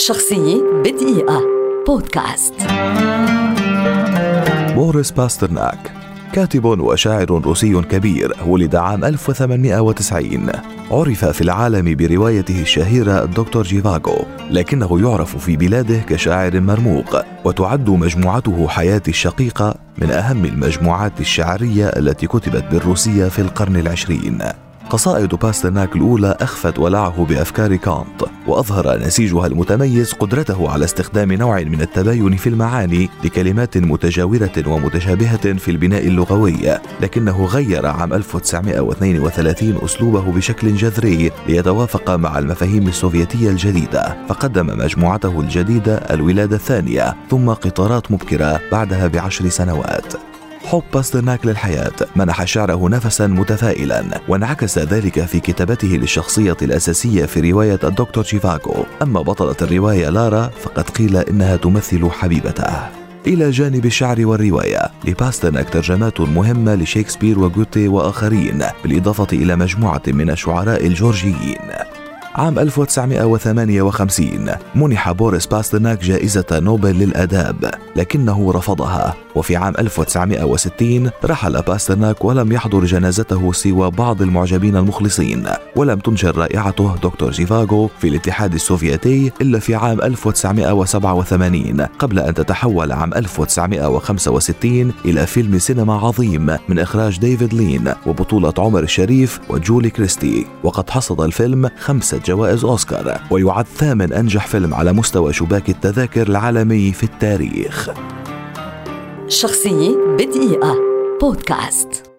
شخصية بدقيقة. بودكاست. بوريس باسترناك كاتب وشاعر روسي كبير ولد عام 1890 عرف في العالم بروايته الشهيرة الدكتور جيفاغو لكنه يعرف في بلاده كشاعر مرموق وتعد مجموعته حياتي الشقيقة من أهم المجموعات الشعرية التي كتبت بالروسية في القرن العشرين. قصائد باسترناك الأولى أخفت ولعه بأفكار كانط وأظهر نسيجها المتميز قدرته على استخدام نوع من التباين في المعاني لكلمات متجاورة ومتشابهة في البناء اللغوي لكنه غير عام 1932 أسلوبه بشكل جذري ليتوافق مع المفاهيم السوفيتية الجديدة فقدم مجموعته الجديدة الولادة الثانية ثم قطارات مبكرة بعدها بعشر سنوات. حب باسترناك للحياة منح شعره نفسا متفائلا. وانعكس ذلك في كتابته للشخصية الأساسية في رواية الدكتور جيفاغو. أما بطلة الرواية لارا فقد قيل إنها تمثل حبيبته. إلى جانب الشعر والرواية. لباسترناك ترجمات مهمة لشيكسبير وغوته وآخرين بالإضافة إلى مجموعة من الشعراء الجورجيين. عام 1958 منح بوريس باسترناك جائزة نوبل للآداب لكنه رفضها. وفي عام 1960 رحل باسترناك ولم يحضر جنازته سوى بعض المعجبين المخلصين ولم تنشر رائعته دكتور جيفاغو في الاتحاد السوفيتي إلا في عام 1987 قبل أن تتحول عام 1965 إلى فيلم سينمائي عظيم من إخراج ديفيد لين وبطولة عمر الشريف وجولي كريستي. وقد حصد الفيلم خمسة جوائز أوسكار ويعد ثامن أنجح فيلم على مستوى شباك التذاكر العالمي في التاريخ. شخصية بدقيقة. بودكاست.